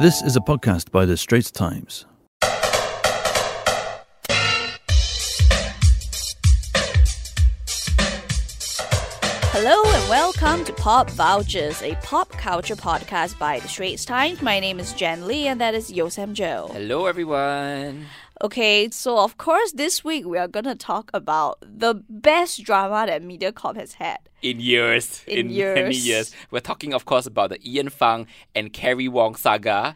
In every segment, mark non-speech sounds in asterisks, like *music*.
This is a podcast by The Straits Times. Hello and welcome to Pop Vultures, a pop culture podcast by The Straits Times. My name is Jan Lee and that is Yeo Sam Jo. Hello, everyone. Okay, so of course this week we are gonna talk about the best drama that MediaCorp has had. In years, In *laughs* many years. years, we're talking, of course, about the Ian Fang and Carrie Wong saga.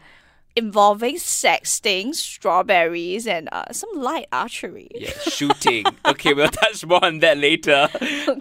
Involving sexting, strawberries, and uh, some light archery. Yeah, shooting. *laughs* okay, we'll touch more on that later.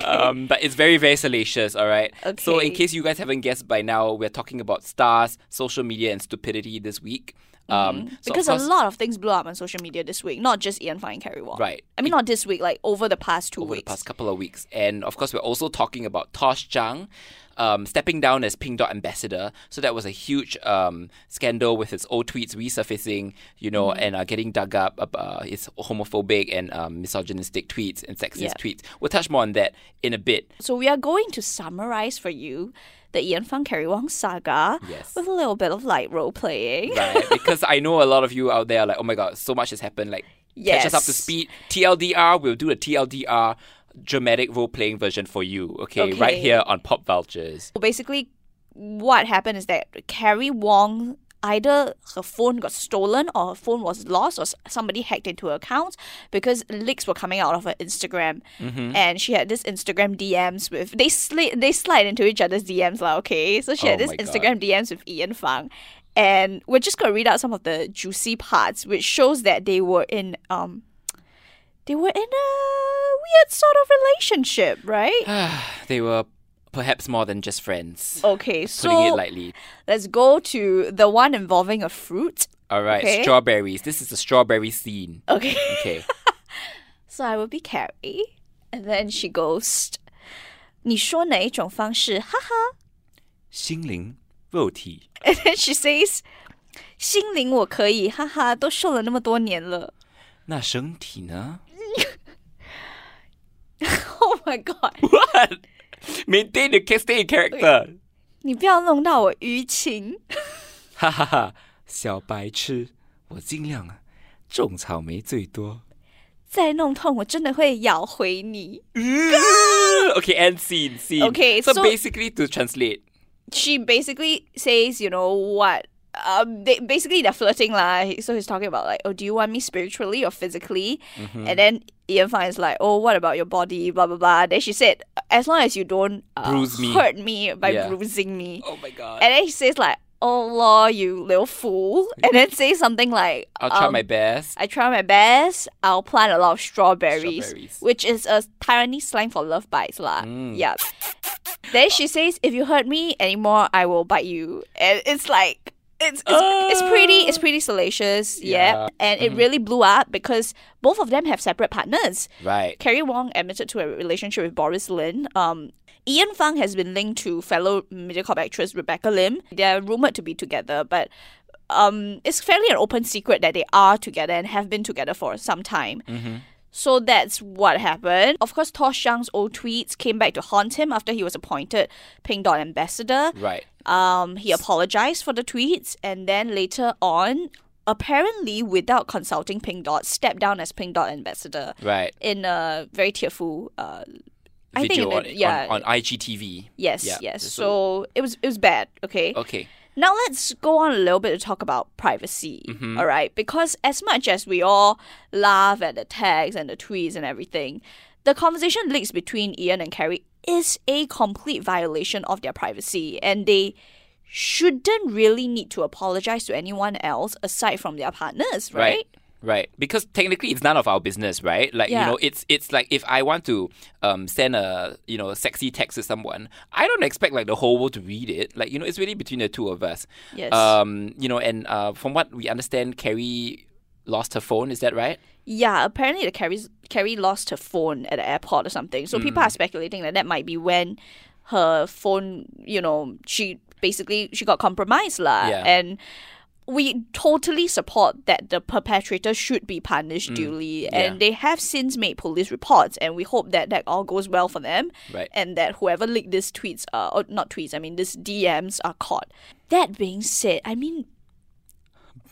Um, but it's very, very salacious. All right. Okay. So, in case you guys haven't guessed by now, we're talking about stars, social media, and stupidity this week. Um, Mm-hmm. because course- a lot of things blew up on social media this week, not just Ian and Carrie Wong. Right. I mean, not this week, like over the past two over weeks. the past couple of weeks. And of course, we're also talking about Tosh Zhang um, stepping down as Pink Dot ambassador. So that was a huge um, scandal with his old tweets resurfacing, you know, Mm-hmm. and uh, getting dug up about his homophobic and um, misogynistic tweets and sexist Yeah. tweets. We'll touch more on that in a bit. So we are going to summarize for you the Ian Fang Carrie Wong saga Yes. with a little bit of light role playing. Right, *laughs* because I know a lot of you out there are like, oh my god, so much has happened. Like, catch us up to speed. TLDR, we'll do a TLDR dramatic role playing version for you. Okay, right here on Pop Vultures. So basically, what happened is that Carrie Wong either her phone got stolen or her phone was lost or somebody hacked into her account because leaks were coming out of her Instagram Mm-hmm. and she had this Instagram DMs with they slid they slide into each other's DMs lah okay so she had Oh this my God. Instagram DMs with Ian Fang and we're just gonna read out some of the juicy parts which shows that they were in um they were in a weird sort of relationship right *sighs* they were perhaps more than just friends. okay so Putting it lightly. Let's go to the one involving a fruit. All right, Okay. strawberries. This is the strawberry scene. Okay. Okay. *laughs* so I will be Carrie. And then she goes, 你说哪一种方式？哈哈。心灵肉体 And *laughs* then she says, 心灵我可以，哈哈，都瘦了那么多年了。那身体呢 *laughs* Oh my god！ What? Maintain the ca- stay in character. 你不要弄到我淤青。哈哈哈，小白痴，我尽量啊，种草莓最多。再弄痛我真的会咬回你。 okay, end scene, scene. Okay, so, so- basically to translate, She basically says, you know what? um, they, basically they're flirting lah. So he's talking about like, oh, do you want me spiritually or physically? And then Ian finds like, oh, what about your body? Blah blah blah. Then she said, as long as you don't uh, Bruise me. hurt me by Yeah. bruising me. oh my god, And then he says like, oh law, you little fool. And then say something like, I'll try um, my best. I try my best. I'll plant a lot of strawberries, Strawberries. which is a Taiwanese slang for love bites, lah. Mm. Yeah. Then she says, "If you hurt me anymore, I will bite you." And it's like it's it's, it's pretty it's pretty salacious, yeah. Yeah. And it really blew up because both of them have separate partners. Right. Carrie Wong admitted to a relationship with Boris Lin. Um, Ian Fang has been linked to fellow MediaCorp actress Rebecca Lim. They're rumored to be together, but um, it's fairly an open secret that they are together and have been together for some time. So that's what happened. Of course, Tosh Zhang's old tweets came back to haunt him after he was appointed Pink Dot ambassador. Right. Um, he apologized for the tweets and then later on, apparently without consulting Pink Dot, stepped down as Pink Dot ambassador Right. in a very tearful uh I think Video in on, yeah. on, on IGTV. yes Yeah, yes so- so it was it was bad okay Okay. Now let's go on a little bit to talk about privacy Mm-hmm. all right because as much as we all laugh at the tags and the tweets and everything the conversation leaks between Ian and Carrie is a complete violation of their privacy and they shouldn't really need to apologize to anyone else aside from their partners right, Right. Right, because technically it's none of our business, right? Like Yeah. you know, it's it's like if I want to um send a you know sexy text to someone, I don't expect like the whole world to read it. Like you know, it's really between the two of us. Yes. Um, you know, and uh, from what we understand, Carrie lost her phone. Is that right? Yeah, apparently the Carrie's, Carrie lost her phone at the airport or something. So people are speculating that that might be when her phone, you know, she basically she got compromised lah. Yeah. And we totally support that the perpetrator should be punished duly, and they have since made police reports, and we hope that that all goes well for them, Right. and that whoever leaked these tweets, uh, or not tweets, I mean these DMs are caught. That being said, I mean,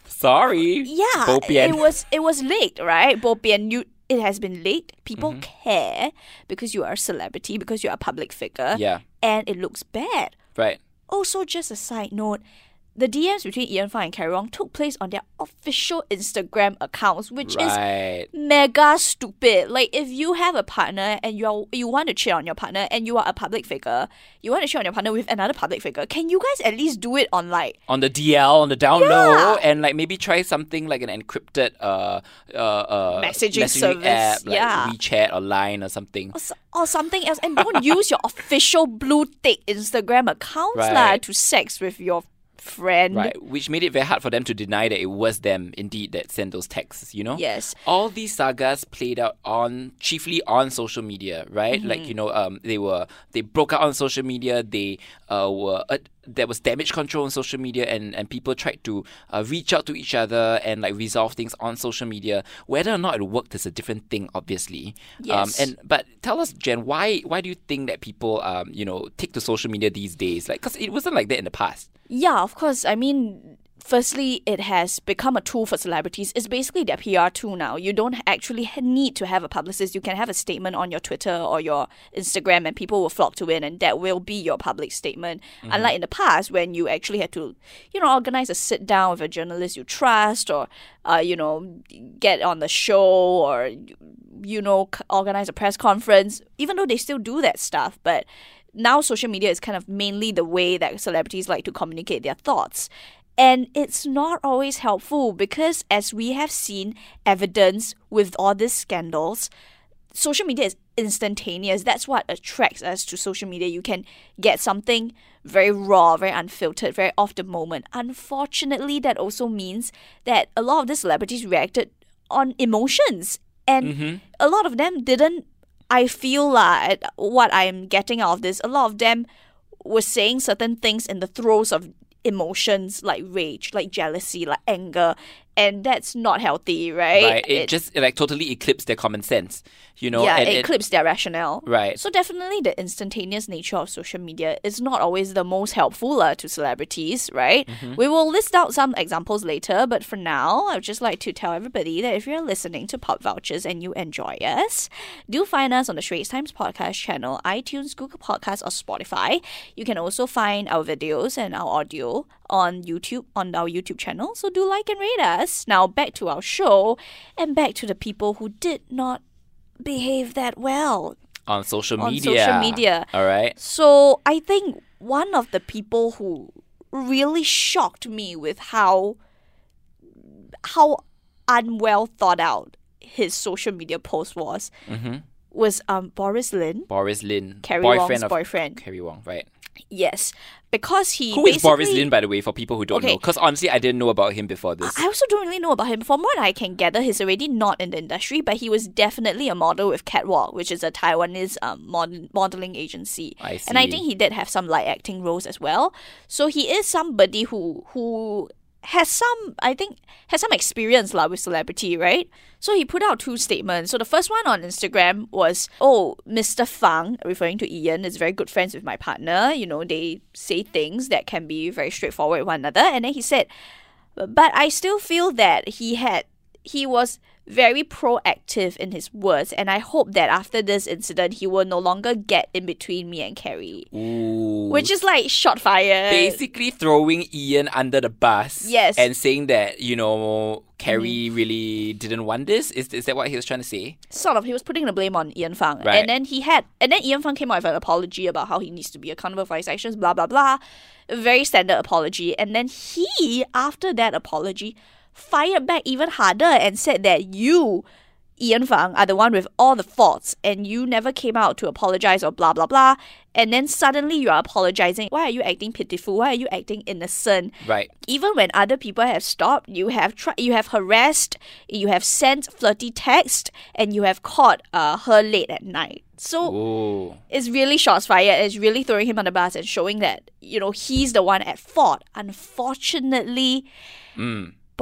Sorry. Yeah, Bo it was it was leaked, right? Bo pian, you it has been leaked. People Mm-hmm. care because you are a celebrity, because you are a public figure, Yeah. and it looks bad. Right. Also, just a side note, the DMs between Ian Fang and Carrie Wong took place on their official Instagram accounts, which is mega stupid. Like if you have a partner and you are, you want to cheat on your partner and you are a public figure, you want to cheat on your partner with another public figure. Can you guys at least do it on like on the DL, on the down Yeah. low, and like maybe try something like an encrypted uh uh, uh Messaging service, app, like yeah. WeChat or Line or something. or, s- or something else and don't *laughs* use your official blue tick Instagram accounts Right. to sex with your friend. Right, which made it very hard for them to deny that it was them indeed that sent those texts, you know? Yes. All these sagas played out on chiefly on social media, right? Mm-hmm. Like, you know, um they were they broke out on social media, they uh were uh, there was damage control on social media and, and people tried to uh, reach out to each other and like resolve things on social media. Whether or not it worked is a different thing, obviously. Yes. Um, and but tell us, Jen, why why do you think that people um you know take to social media these days? Like, cause it wasn't like that in the past. Yeah, of course. I mean, firstly, it has become a tool for celebrities. It's basically their PR tool now. You don't actually need to have a publicist. You can have a statement on your Twitter or your Instagram, and people will flock to it, and that will be your public statement. Unlike in the past, when you actually had to, you know, organize a sit down with a journalist you trust, or, uh, you know, get on the show, or you know, organize a press conference. Even though they still do that stuff, but now social media is kind of mainly the way that celebrities like to communicate their thoughts. And it's not always helpful because, as we have seen evidence with all these scandals, social media is instantaneous. That's what attracts us to social media. You can get something very raw, very unfiltered, very off the moment. Unfortunately, that also means that a lot of the celebrities reacted on emotions. And mm-hmm. a lot of them didn't I feel like what I'm getting out of this, a lot of them were saying certain things in the throes of emotions like rage, like jealousy, like anger, and that's not healthy, right? Right. It, just like totally eclipsed their common sense, you know? yeah, and it eclipses their rationale. Right. So definitely the instantaneous nature of social media is not always the most helpful uh, to celebrities, right? Mm-hmm. We will list out some examples later, but for now, I would just like to tell everybody that if you're listening to Pop Vultures and you enjoy us, do find us on the Straits Times podcast channel, iTunes, Google Podcasts, or Spotify. You can also find our videos and our audio on YouTube on our YouTube channel. So do like and rate us. Now back to our show and back to the people who did not behave that well on social on media. social media. All right. So I think one of the people who really shocked me with how how unwell thought out his social media post was mm-hmm. Was um Boris Lin, Boris Lin, Carrie boyfriend Wong's of boyfriend. Carrie Wong, right? Yes, because he Who is Boris Lin, by the way, for people who don't know? Okay. Because honestly, I didn't know about him before this. I also don't really know about him. From what I can gather, he's already not in the industry, but he was definitely a model with Catwalk, which is a Taiwanese um, mod- modeling agency. I see. And I think he did have some light acting roles as well. So he is somebody who who has some, I think, has some experience lah with celebrity, right? So he put out two statements. So the first one on Instagram was, "Oh, Mr. Fang, referring to Ian, is very good friends with my partner. You know, they say things that can be very straightforward with one another." And then he said, but I still feel that he had he was very proactive in his words and I hope that after this incident he will no longer get in between me and Carrie. Ooh. Which is like shot fire. basically throwing Ian under the bus. Yes. And saying that, you know, Carrie mm-hmm. really didn't want this. Is, is that what he was trying to say? sort of he was putting the blame on Ian Fang. Right. And then he had and then Ian Fang came out with an apology about how he needs to be accountable for his actions, blah blah blah. A very standard apology. And then he, after that apology, fired back even harder and said that you Ian Fang are the one with all the faults and you never came out to apologize or blah blah blah. And then suddenly you are apologizing. Why are you acting pitiful? Why are you acting innocent? Right. even when other people have stopped, you have tried, you have harassed, you have sent flirty text, and you have caught uh, her late at night. So Ooh. it's really shots fired. It's really throwing him on the bus and showing that you know he's the one at fault. Unfortunately,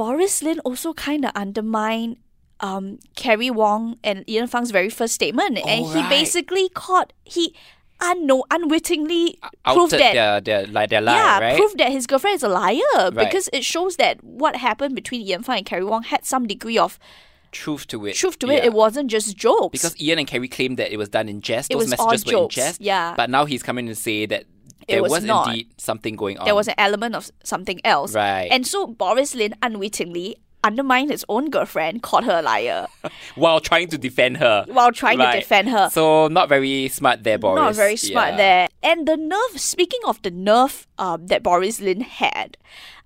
Boris Lin also kind of undermined um, Carrie Wong and Ian Fang's very first statement, and he right. basically caught he. unknow unwittingly proved that their, their, like, their lie, yeah, right? proved that his girlfriend is a liar because it shows that what happened between Ian Fang and Carrie Wong had some degree of truth to it. truth to it. Yeah. It wasn't just jokes. Because Ian and Carrie claimed that it was done in jest. It Those was all messages were in jokes, jest. yeah. But now he's coming to say that It there was was, not. indeed something going on. there was an element of something else. Right. And so Boris Lin unwittingly undermined his own girlfriend, called her a liar *laughs* while trying to defend her. while trying to defend her. So not very smart there, Boris. Not very smart Yeah. there. And the nerve, speaking of the nerve um, that Boris Lin had,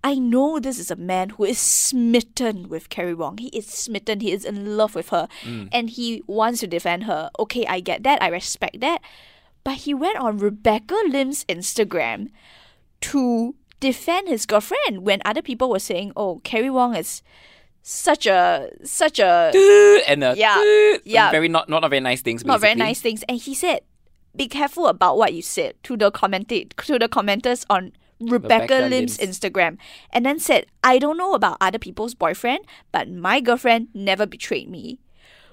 I know this is a man who is smitten with Carrie Wong. He is smitten. He is in love with her. Mm. And he wants to defend her. Okay, I get that. I respect that. But he went on Rebecca Lim's Instagram to defend his girlfriend when other people were saying, oh, Carrie Wong is such a, such a *laughs* and a Yeah, yeah. very not not a very nice things. not very nice things. And he said, "Be careful about what you said to the commented to the commenters on Rebecca, Rebecca Lim's Lim's. Instagram." And then said, "I don't know about other people's boyfriend, but my girlfriend never betrayed me."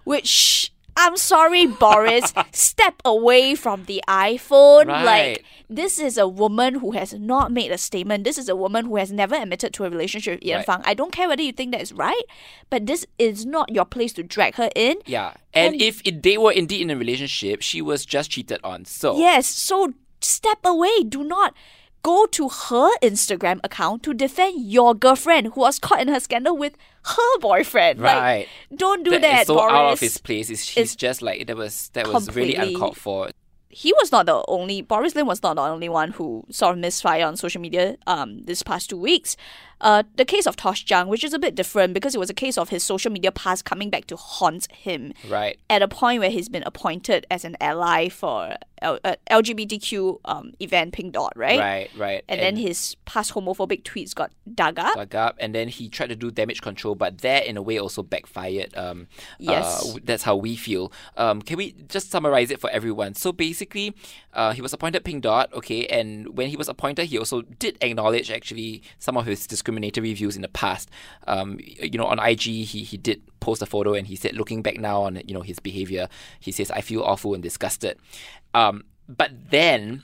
Which I'm sorry, Boris. *laughs* Step away from the iPhone. Like this is a woman who has not made a statement. This is a woman who has never admitted to a relationship with Ian Right. Fang. I don't care whether you think that is right, but this is not your place to drag her in. Yeah, and, And- if it, they were indeed in a relationship, she was just cheated on. So Yes, so step away. Do not go to her Instagram account to defend your girlfriend who was caught in her scandal with her boyfriend. Like, Right. don't do that that, so Boris. out of his place. It's, he's just like that was that was really uncalled for. he was not the only Boris Lin was not the only one who sort of misfire on social media um this past two weeks. Uh, the case of Tosh Zhang, which is a bit different because it was a case of his social media past coming back to haunt him Right. at a point where he's been appointed as an ally for L- uh, LGBTQ um event Pink Dot, right? Right. Right. And, then his past homophobic tweets got dug up. dug up, and then he tried to do damage control, but that in a way also backfired. Um, Yes. uh, that's how we feel. Um, can we just summarize it for everyone? So basically, uh, he was appointed Pink Dot, okay, and when he was appointed, he also did acknowledge actually some of his discriminatory views in the past. Um, you know, on IG, he he did post a photo, and he said, looking back now on you know his behavior, he says, "I feel awful and disgusted." Um, but then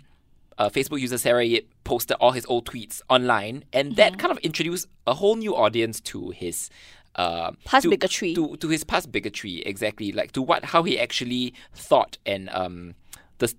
uh, Facebook user Sarah Yip posted all his old tweets online, and Mm-hmm. that kind of introduced a whole new audience to his uh, Past to, bigotry. To, to his past bigotry, exactly. Like to what how he actually thought and um, the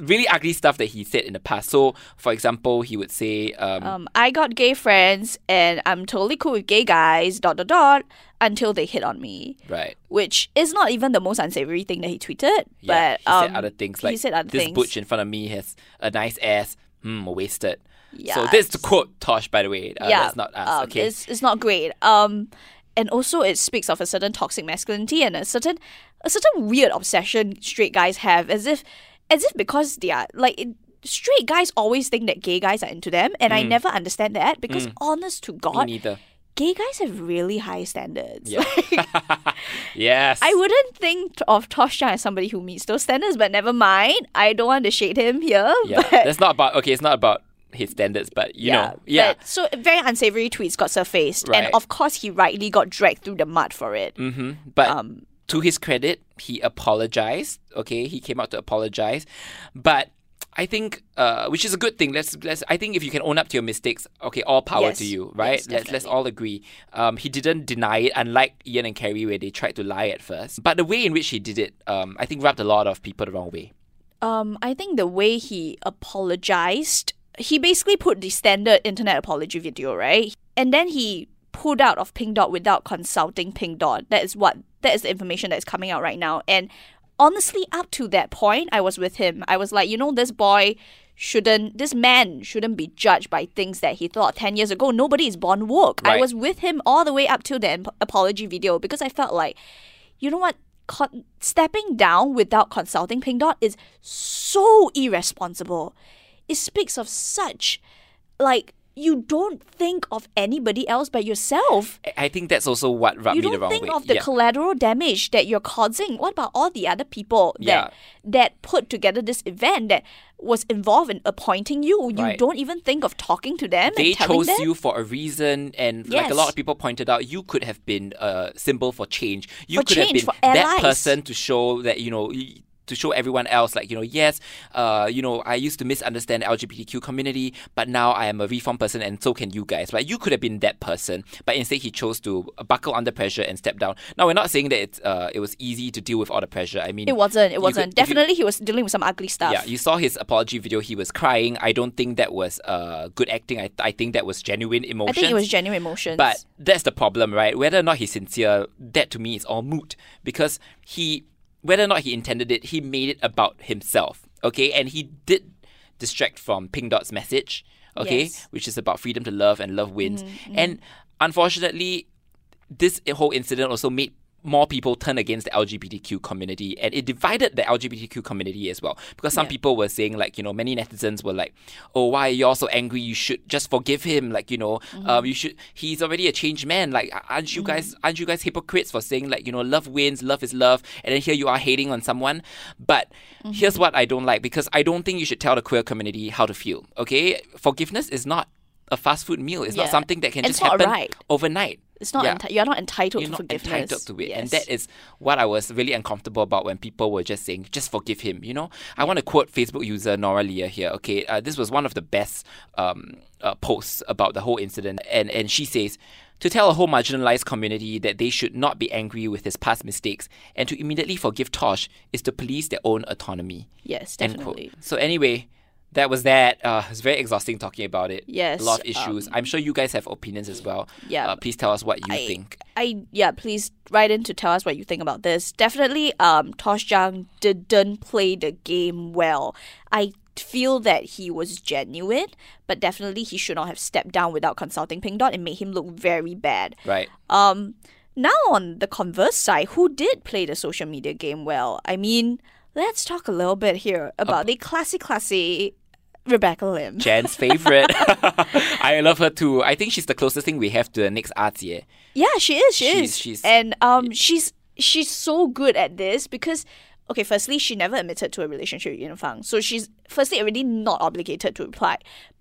really ugly stuff that he said in the past. So, for example, he would say, um, Um, I got gay friends and I'm totally cool with gay guys, dot dot dot, until they hit on me. right. Which is not even the most unsavory thing that he tweeted. Yeah, but he um, said other things like he said other this things. butch in front of me has a nice ass. Hmm, wasted. Yeah, So this is to quote Tosh, by the way. Uh, yeah, that's not us. um, okay. it's it's not great. Um, and also it speaks of a certain toxic masculinity and a certain a certain weird obsession straight guys have, as if as if because they are like. It, Straight guys always think that gay guys are into them, and I never understand that because, honest to Mm. Me God, neither. gay guys have really high standards. Yeah. *laughs* Like, *laughs* yes. I wouldn't think of Tosh Zhang as somebody who meets those standards, but never mind. I don't want to shade him here. *laughs* Yeah, but that's not about okay. It's not about his standards, but you know, yeah, But, so very unsavory tweets got surfaced, and of course he rightly got dragged through the mud for it. hmm But Um, to his credit, he apologized. Okay, he came out to apologize, but. I think, uh, which is a good thing. Let's let's. I think if you can own up to your mistakes, okay, all power to you, right? Yes, let's let's all agree. Um, he didn't deny it, unlike Ian and Carrie, where they tried to lie at first. But the way in which he did it, um, I think rubbed a lot of people the wrong way. um, I think the way he apologized, he basically put the standard internet apology video, right? And then he pulled out of Pink Dot without consulting Pink Dot. That is what that is the information that's coming out right now. And honestly, up to that point, I was with him. I was like, you know, this boy shouldn't, this man shouldn't be judged by things that he thought 10 years ago. Nobody is born woke. I was with him all the way up to the ap- apology video because I felt like, you know what? Con- stepping down without consulting Pink Dot is so irresponsible. It speaks of such, like, you don't think of anybody else but yourself. I- think that's also what rubbed You me the wrong way. You don't think of the yeah. collateral damage that you're causing. What about all the other people that Yeah. that put together this event that was involved in appointing you? You Right. don't even think of talking to them they and telling chose them. you for a reason and like a lot of people pointed out you could have been a symbol for change you For could have been that person to show that you know to show everyone else, like, you know, yes, uh, you know, I used to misunderstand the LGBTQ community, but now I am a reformed person and so can you guys. But you could have been that person, but instead he chose to buckle under pressure and step down. Now, we're not saying that it's, uh, it was easy to deal with all the pressure. I mean, It wasn't. It wasn't. could- if you- Definitely, he was dealing with some ugly stuff. yeah, you saw his apology video. He was crying. I don't think that was uh, good acting. I, I think that was genuine emotion. I think it was genuine emotions. But that's the problem, right? Whether or not he's sincere, that to me is all moot because he, whether or not he intended it, he made it about himself. Okay, and he did distract from Pink Dot's message. Okay, Yes. Mm-hmm, which is about freedom to love and love wins. And unfortunately, this whole incident also made more people turn against the LGBTQ community and it divided the LGBTQ community as well. Because some Yeah. people were saying, like, you know, many netizens were like, oh, why are you all so angry? You should just forgive him. Like, you know, Mm-hmm. um, you should, he's already a changed man. Like, aren't you guys, aren't you guys hypocrites for saying, like, you know, love wins, love is love. And then here you are hating on someone. But Mm-hmm. here's what I don't like because I don't think you should tell the queer community how to feel. Okay. Forgiveness is not a fast food meal. It's not something that can just it's a happen right. overnight. It's not. yeah. enti- you're not entitled You're to not forgiveness. entitled to it. And that is what I was really uncomfortable about when people were just saying, just forgive him, you know? I want to quote Facebook user Nora Leah here, okay? Uh, this was one of the best um, uh, posts about the whole incident. And, and she says, to tell a whole marginalized community that they should not be angry with his past mistakes and to immediately forgive Tosh is to police their own autonomy. yes, definitely. So anyway, that was that. Uh, it's very exhausting talking about it. Yes, A lot of issues. I'm sure you guys have opinions as well. yeah. Uh, please tell us what you I- think. I yeah, please write in to tell us what you think about this. Definitely, um, Tosh Zhang didn't play the game well. I feel that he was genuine, but definitely he should not have stepped down without consulting Pink Dot. It made him look very bad. Right. Um, now on the converse side, who did play the social media game well? I mean, let's talk a little bit here about the classy, classy Rebecca Lim. *laughs* Jan's favorite. *laughs* I love her too. I think she's the closest thing we have to the next Artie. Yeah, she is. She She's- is. she's- and um, she's she's so good at this because okay, firstly, she never admitted to a relationship with Ian Fang, so she's firstly already not obligated to reply.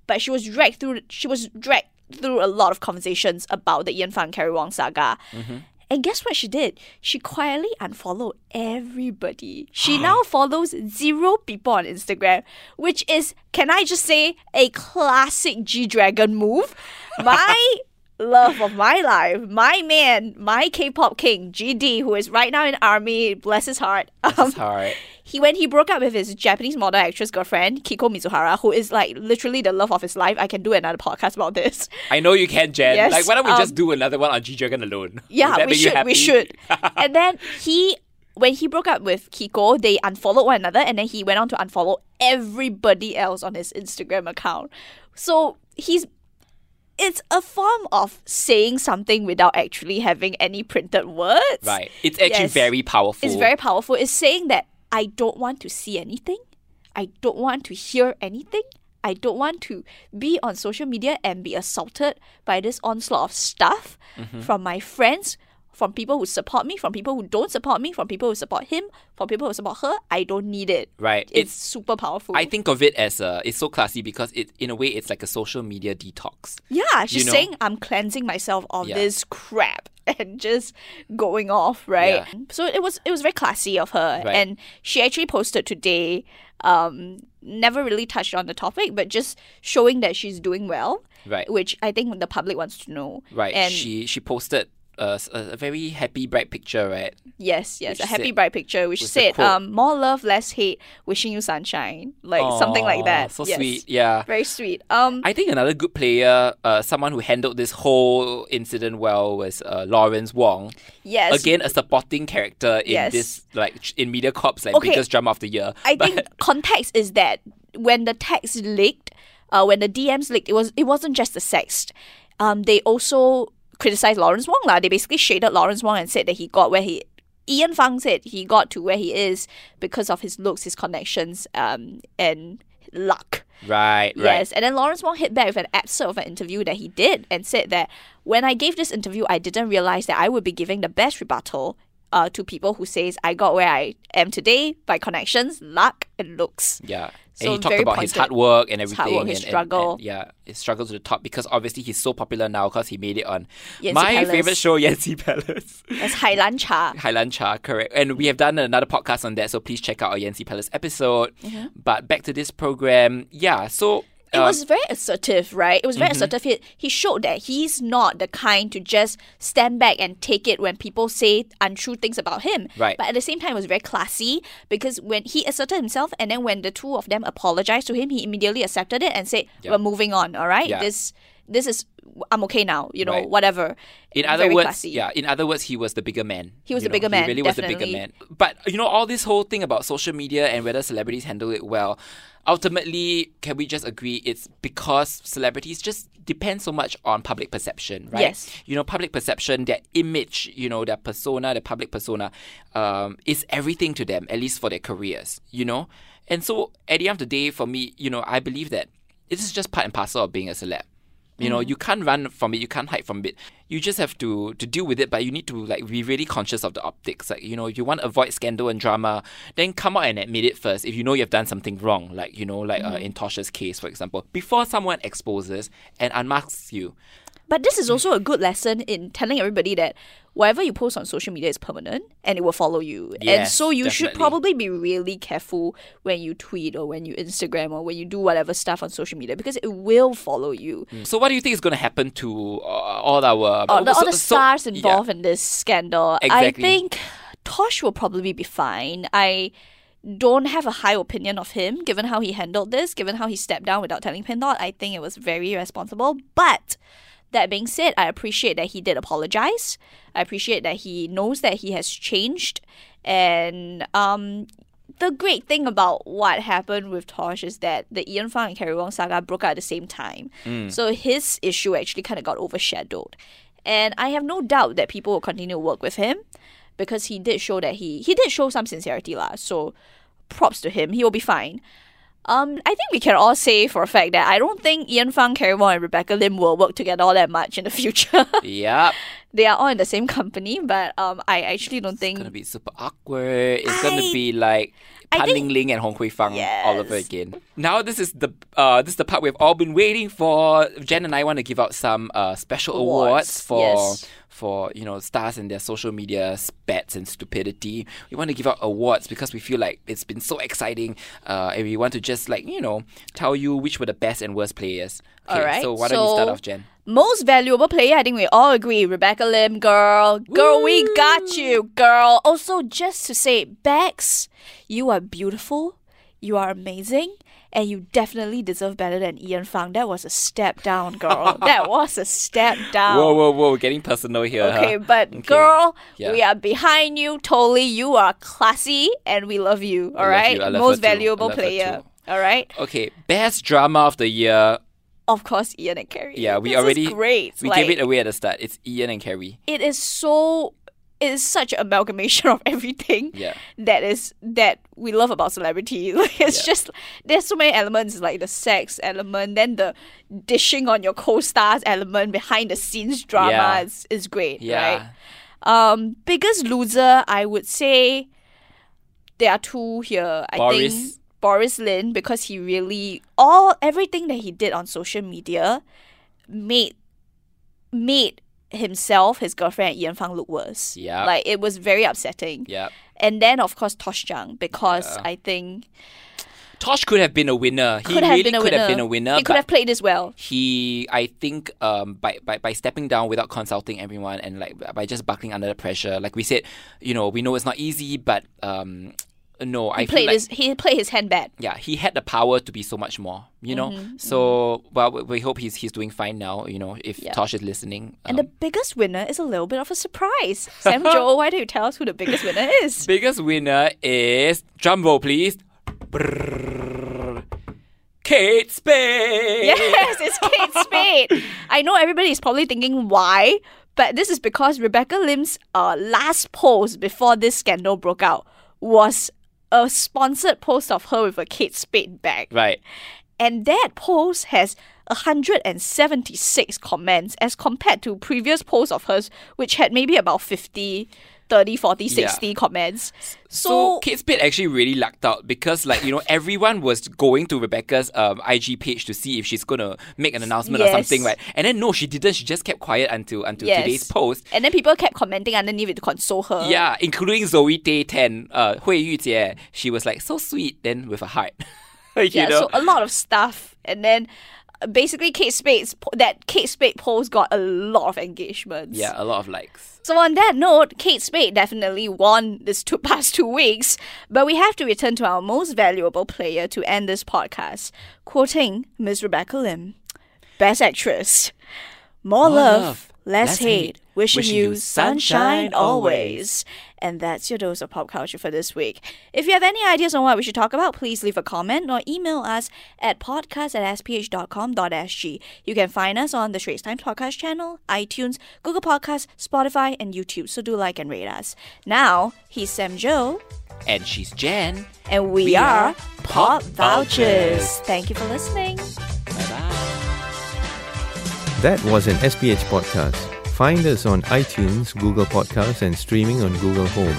But she was dragged through. She was dragged through a lot of conversations about the Ian Fang Carrie Wong saga. And guess what she did? She quietly unfollowed everybody. She now follows zero people on Instagram, which is, can I just say, a classic G Dragon move. *laughs* My love of my life, my man, my K-pop king, GD, who is right now in army, bless his heart. Um, It's hard. He when he broke up with his Japanese model actress girlfriend Kiko Mizuhara, who is like literally the love of his life. I can do another podcast about this. *laughs* I know you can, Jan. Yes, like, why don't we um, just do another one on G Dragon alone? *laughs* Yeah, we should. We should. *laughs* and then he, when he broke up with Kiko, they unfollowed one another, and then he went on to unfollow everybody else on his Instagram account. So he's. It's a form of saying something without actually having any printed words. Right. It's actually Yes. very powerful. It's very powerful. It's saying that I don't want to see anything. I don't want to hear anything. I don't want to be on social media and be assaulted by this onslaught of stuff Mm-hmm. from my friends, from people who support me, from people who don't support me, from people who support him, from people who support her. I don't need it. Right. It's, It's super powerful. I think of it as a it's so classy because it in a way it's like a social media detox. Yeah, she's know? saying I'm cleansing myself of Yeah. this crap *laughs* and just going off, right? Yeah. So it was it was very classy of her. Right. And she actually posted today, um, never really touched on the topic, but just showing that she's doing well. Right. Which I think the public wants to know. Right. And she she posted a, a- very happy bright picture, right? yes, yes, which a happy said- bright picture which said, um, more love, less hate, wishing you sunshine. Like something like that. So Yes. sweet. Yeah. Very sweet. Um I think another good player, uh, someone who handled this whole incident well, was uh, Lawrence Wong. yes. Again, a supporting character in Yes. this, like in Media Corp's like Okay. biggest drama of the year. I *laughs* But- think context is that when the text leaked, uh, when the DMs leaked, it was it wasn't just the sext. Um, they also criticized Lawrence Wong lah. They basically shaded Lawrence Wong and said that he got where he. Ian Fang said he got to where he is because of his looks, his connections, um, and luck. right, right. Yes, and then Lawrence Wong hit back with an excerpt of an interview that he did and said that when I gave this interview, I didn't realize that I would be giving the best rebuttal uh, to people who says I got where I am today by connections, luck, and looks. Yeah. So and he talked about his hard work and His everything. hard work, his and- and- struggle. and, yeah, his struggle to the top because obviously he's so popular now because he made it on Yanxi my Palace. favorite show, Yanxi Palace. That's Hailancha. *laughs* Hailancha, correct. And we have done another podcast on that, so please check out our Yanxi Palace episode. Mm-hmm. But back to this program, yeah, so. It was very assertive, right? It was Mm-hmm. very assertive. He, he showed that he's not the kind to just stand back and take it when people say untrue things about him. Right. But at the same time, it was very classy because when he asserted himself, and then when the two of them apologized to him, he immediately accepted it and said, Yeah. "We're moving on. All right. Yeah. This this is I'm okay now. You know, Right. whatever." In other Very words, classy. yeah. In other words, he was the bigger man. He was the bigger man, He really was the bigger man. But you know, all this whole thing about social media and whether celebrities handle it well, ultimately, can we just agree it's because celebrities just depend so much on public perception, right? Yes. You know, public perception, their image, you know, their persona, their public persona, um, is everything to them, at least for their careers. You know, and so at the end of the day, for me, you know, I believe that this is just part and parcel of being a celeb. You know, you can't run from it, you can't hide from it. You just have to to deal with it, but you need to like be really conscious of the optics. Like, you know, if you want to avoid scandal and drama, then come out and admit it first. If you know you've done something wrong, like, you know, like uh, in Tosh's case, for example, before someone exposes and unmasks you. But this is also a good lesson in telling everybody that whatever you post on social media is permanent and it will follow you. and so you should probably be really careful when you tweet or when you Instagram or when you do whatever stuff on social media because it will follow you. So what do you think is going to happen to uh, all our... All the, so- all the so- stars yeah. involved in this scandal. Exactly. I think Tosh will probably be fine. I don't have a high opinion of him given how he handled this, given how he stepped down without telling Pink Dot. I think it was very irresponsible. But that being said, I appreciate that he did apologize. I appreciate that he knows that he has changed. And um, the great thing about what happened with Tosh is that the Ian Fang and Carrie Wong saga broke out at the same time. So his issue actually kind of got overshadowed. And I have no doubt that people will continue to work with him because he did show that he he did show some sincerity lah. So props to him. He will be fine. Um, I think we can all say for a fact that I don't think Ian Fang, Carrie Wong, and Rebecca Lim will work together all that much in the future. *laughs* Yep. They are all in the same company, but um, I actually don't think It's gonna be super awkward. It's gonna be like I Pan Ling Ling and Hong Hui Fang all over again. Now this is the uh this is the part we've all been waiting for. Jen and I want to give out some uh special awards, Awards, for yes. for you know stars and their social media spats and stupidity. We want to give out awards because we feel like it's been so exciting, uh, and we want to just like you know tell you which were the best and worst players. Okay, Alright, so why don't you start off, Jen? Most valuable player. I think we all agree. Rebecca Lim, girl, girl, we got you, girl. Also, just to say, Bex, you are beautiful, you are amazing. And you definitely deserve better than Ian Fang. That was a step down, girl. *laughs* that was a step down. Whoa, whoa, whoa! Getting personal here. huh? Okay, but Okay. girl, Yeah. we are behind you totally. You are classy and we love you. All love right, you. I love most too. I valuable player. All right, Okay, best drama of the year. Of course, Ian and Carrie. Yeah, we This is already great. We like, gave it away at the start. It's Ian and Carrie. it is so it is such an amalgamation *laughs* of everything Yeah. that is that we love about celebrity. *laughs* Like it's Yeah. just there's so many elements like the sex element, then the dishing on your co-stars element, behind the scenes drama Yeah. is, is great, Yeah. right? Um, biggest loser, I would say there are two here. I Boris. think Boris Lin because he really all everything that he did on social media made made himself, his girlfriend, Ian Fang look worse. Yeah. Like it was very upsetting. Yeah. And then of course Tosh Zhang because Yeah. I think Tosh could have been a winner. He could have really could winner. have been a winner. He could have played this well. he I think um by, by by stepping down without consulting everyone and like by just buckling under the pressure, like we said, you know, we know it's not easy, but um no, I He feel played like his he played his hand bad. yeah, he had the power to be so much more, you know. Mm-hmm, So, well, we- we hope he's he's doing fine now. You know, if Yeah. Tosh is listening. And the Um, biggest winner is a little bit of a surprise. *laughs* Sam Jo, why don't you tell us who the biggest winner is? *laughs* biggest winner is drum roll, please. Kate Spade. *laughs* Yes, it's Kate Spade. I know everybody is probably thinking why, but this is because Rebecca Lim's uh, last post before this scandal broke out was a sponsored post of her with a Kate Spade bag. Right. And that post has 176 comments as compared to previous posts of hers, which had maybe about 50 30, 40, Yeah. 60 comments. So, So, Kate Spade actually really lucked out because, like, you know, *laughs* everyone was going to Rebecca's um, IG page to see if she's gonna make an announcement or something, right? And then no, she didn't. She just kept quiet until until Yes. today's post. and then people kept commenting underneath it to console her. Yeah, including Zoe Day Ten, uh, Hui Yujie. She was like so sweet, then with a heart. *laughs* you Yeah, know? so a lot of stuff. And then basically Kate Spade's that Kate Spade post got a lot of engagements. yeah, a lot of likes. So on that note, Kate Spade definitely won this two, *laughs* past two weeks, but we have to return to our most valuable player to end this podcast, quoting Ms. Rebecca Lim, Best Actress. More, More love, love, less, hate. Wishing, Wishing you sunshine always. And that's your dose of pop culture for this week. If you have any ideas on what we should talk about, please leave a comment or email us at podcast at sph.com.sg. You can find us on the Straits Times Podcast channel, iTunes, Google Podcasts, Spotify, and YouTube, so do like and rate us. Now, he's Sam Jo, And she's Jen. and we, We are are Pop Pop Vultures. Vultures. Thank you for listening. That was an SPH podcast. Find us on iTunes, Google Podcasts, and streaming on Google Home.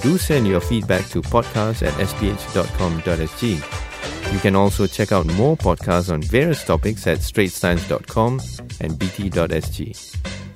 Do send your feedback to podcast at sph.com.sg. You can also check out more podcasts on various topics at straitstimes.com and bt.sg.